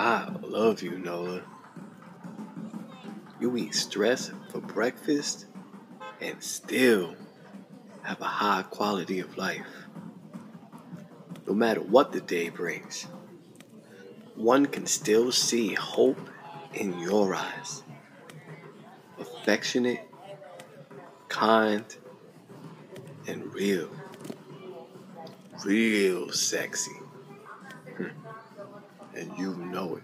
I love you, Nola. You eat stress for breakfast and still have a high quality of life. No matter what the day brings, one can still see hope in your eyes. Affectionate, kind, and real. Real sexy. And you know it.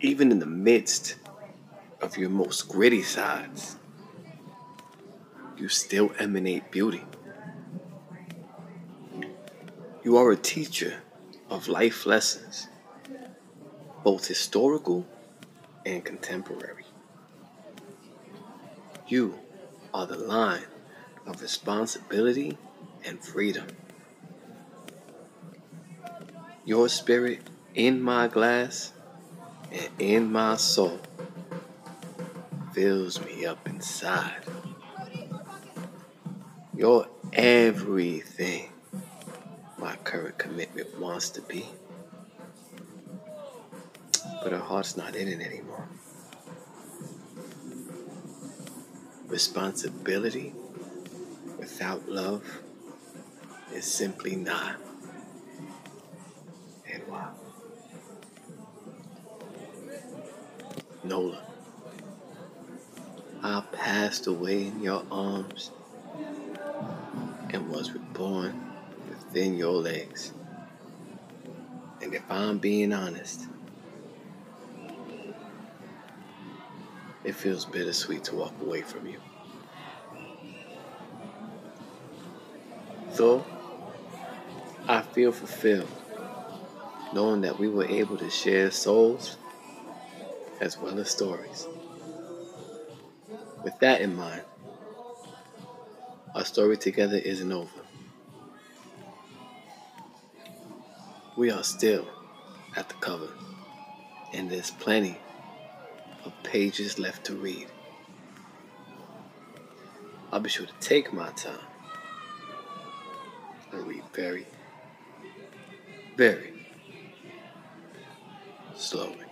Even in the midst of your most gritty sides, you still emanate beauty. You are a teacher of life lessons, both historical and contemporary. You are the line of responsibility and freedom. Your spirit in my glass and in my soul fills me up inside. You're everything my current commitment wants to be. But her heart's not in it anymore. Responsibility without love is simply not. Nola, I passed away in your arms and was reborn within your legs. And if I'm being honest, it feels bittersweet to walk away from you. Though I feel fulfilled knowing that we were able to share souls as well as stories. With that in mind, our story together isn't over. We are still at the cover, and there's plenty of pages left to read. I'll be sure to take my time and read very, very slowly.